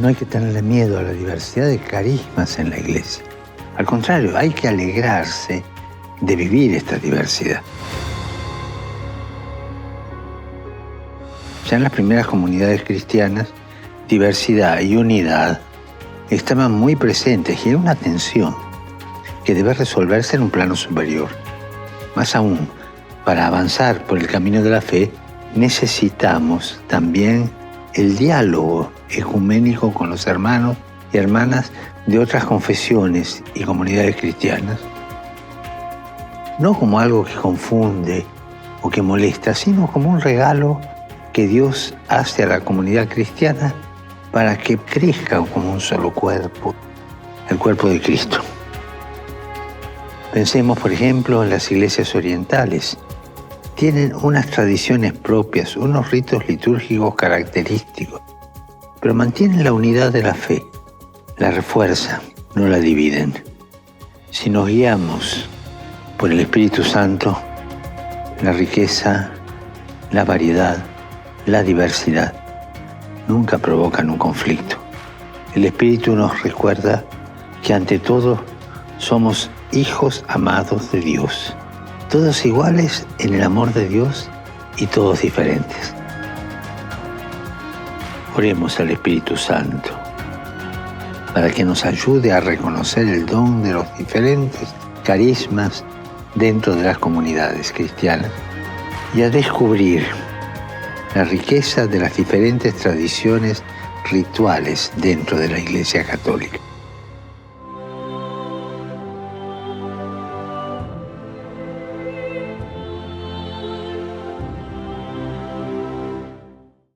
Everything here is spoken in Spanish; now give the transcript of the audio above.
no hay que tenerle miedo a la diversidad de carismas en la iglesia. Al contrario, hay que alegrarse de vivir esta diversidad. Ya en las primeras comunidades cristianas, diversidad y unidad estaban muy presentes y era una tensión que debe resolverse en un plano superior. Más aún, para avanzar por el camino de la fe, necesitamos también el diálogo ecuménico con los hermanos y hermanas de otras confesiones y comunidades cristianas. No como algo que confunde o que molesta, sino como un regalo que Dios hace a la comunidad cristiana para que crezca como un solo cuerpo, el cuerpo de Cristo. Pensemos, por ejemplo, en las iglesias orientales. Tienen unas tradiciones propias, unos ritos litúrgicos característicos, pero mantienen la unidad de la fe, la refuerzan, no la dividen. Si nos guiamos por el Espíritu Santo, la riqueza, la variedad, la diversidad nunca provocan un conflicto. El Espíritu nos recuerda que ante todo somos hijos amados de Dios, todos iguales en el amor de Dios y todos diferentes. Oremos al Espíritu Santo para que nos ayude a reconocer el don de los diferentes carismas dentro de las comunidades cristianas y a descubrir la riqueza de las diferentes tradiciones rituales dentro de la Iglesia Católica.